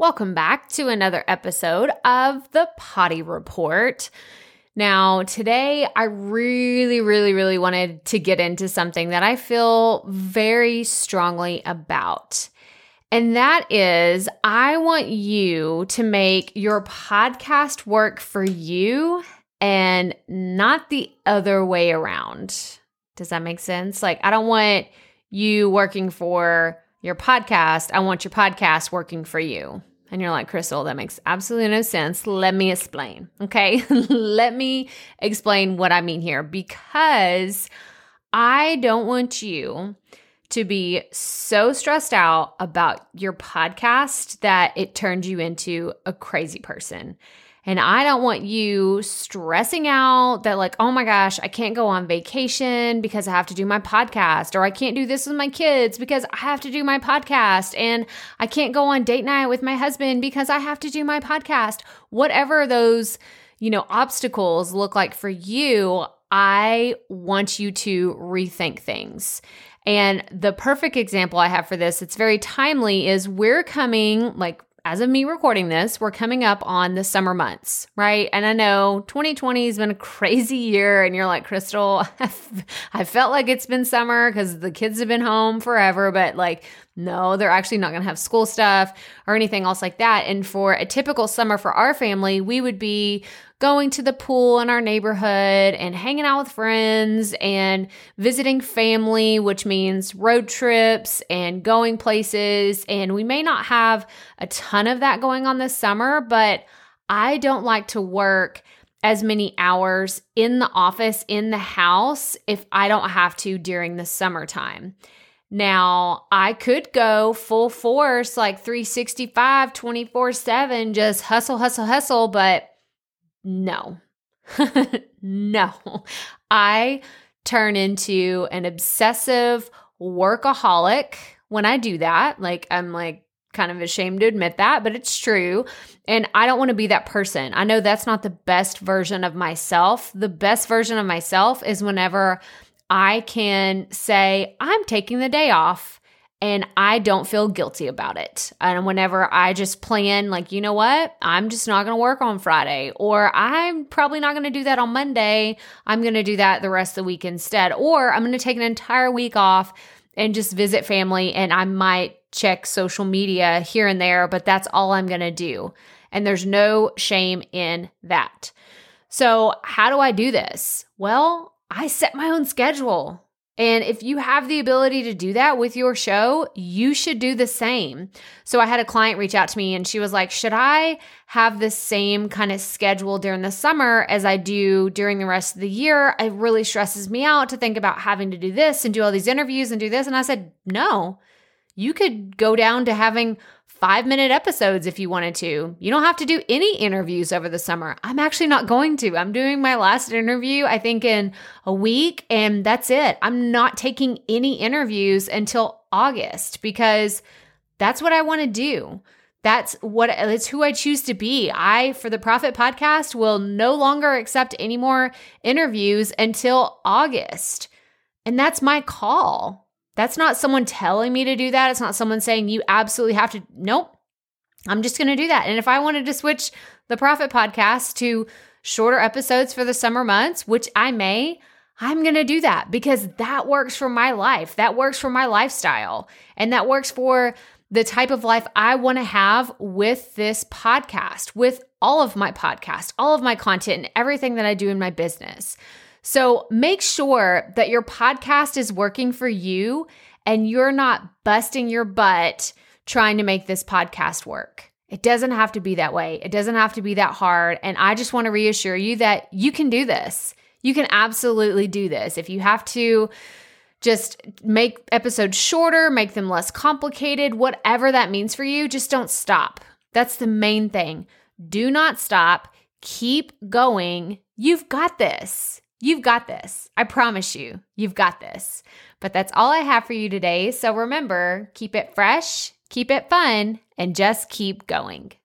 Welcome back to another episode of the Potty Report. Now, today I really, really, really wanted to get into something that I feel very strongly about. And that is, I want you to make your podcast work for you and not the other way around. Does that make sense? Like, I don't want you working for your podcast. I want your podcast working for you. And you're like, Crystal, that makes absolutely no sense. Let me explain. Okay. Let me explain what I mean here because I don't want you to be so stressed out about your podcast that it turns you into a crazy person. And I don't want you stressing out that, like, oh my gosh, I can't go on vacation because I have to do my podcast, or I can't do this with my kids because I have to do my podcast, and I can't go on date night with my husband because I have to do my podcast. Whatever those, you know, obstacles look like for you, I want you to rethink things. And the perfect example I have for this, it's very timely, is we're coming like as of me recording this, we're coming up on the summer months, right? And I know 2020 has been a crazy year, and you're like, Crystal, I felt like it's been summer because the kids have been home forever, but like, no, they're actually not going to have school stuff or anything else like that. And for a typical summer for our family, we would be going to the pool in our neighborhood and hanging out with friends and visiting family, which means road trips and going places. And we may not have a ton of that going on this summer, but I don't like to work as many hours in the office, in the house, if I don't have to during the summertime. Now, I could go full force, like 365, 24 7, just hustle, hustle, hustle, but no, no. I turn into an obsessive workaholic when I do that. Like, I'm like, kind of ashamed to admit that, but it's true. And I don't want to be that person. I know that's not the best version of myself. The best version of myself is whenever I can say, I'm taking the day off and I don't feel guilty about it. And whenever I just plan, like, you know what, I'm just not going to work on Friday, or I'm probably not going to do that on Monday. I'm going to do that the rest of the week instead, or I'm going to take an entire week off and just visit family, and I might check social media here and there, but that's all I'm going to do. And there's no shame in that. So, how do I do this? Well, I set my own schedule. And if you have the ability to do that with your show, you should do the same. So I had a client reach out to me and she was like, Should I have the same kind of schedule during the summer as I do during the rest of the year? It really stresses me out to think about having to do this and do all these interviews and do this. And I said, No, you could go down to having five minute episodes if you wanted to. You don't have to do any interviews over the summer. I'm actually not going to. I'm doing my last interview, I think, in a week, and that's it. I'm not taking any interviews until August because that's what I want to do. That's what it's who I choose to be. I, for the Profit Podcast, will no longer accept any more interviews until August. And that's my call. That's not someone telling me to do that. It's not someone saying you absolutely have to. Nope. I'm just going to do that. And if I wanted to switch the Profit Podcast to shorter episodes for the summer months, which I may, I'm going to do that because that works for my life. That works for my lifestyle. And that works for the type of life I want to have with this podcast, with all of my podcast, all of my content, and everything that I do in my business. So make sure that your podcast is working for you and you're not busting your butt trying to make this podcast work. It doesn't have to be that way. It doesn't have to be that hard. And I just want to reassure you that you can do this. You can absolutely do this. If you have to just make episodes shorter, make them less complicated, whatever that means for you, just don't stop. That's the main thing. Do not stop. Keep going. You've got this. You've got this. I promise you, you've got this. But that's all I have for you today. So remember, keep it fresh, keep it fun, and just keep going.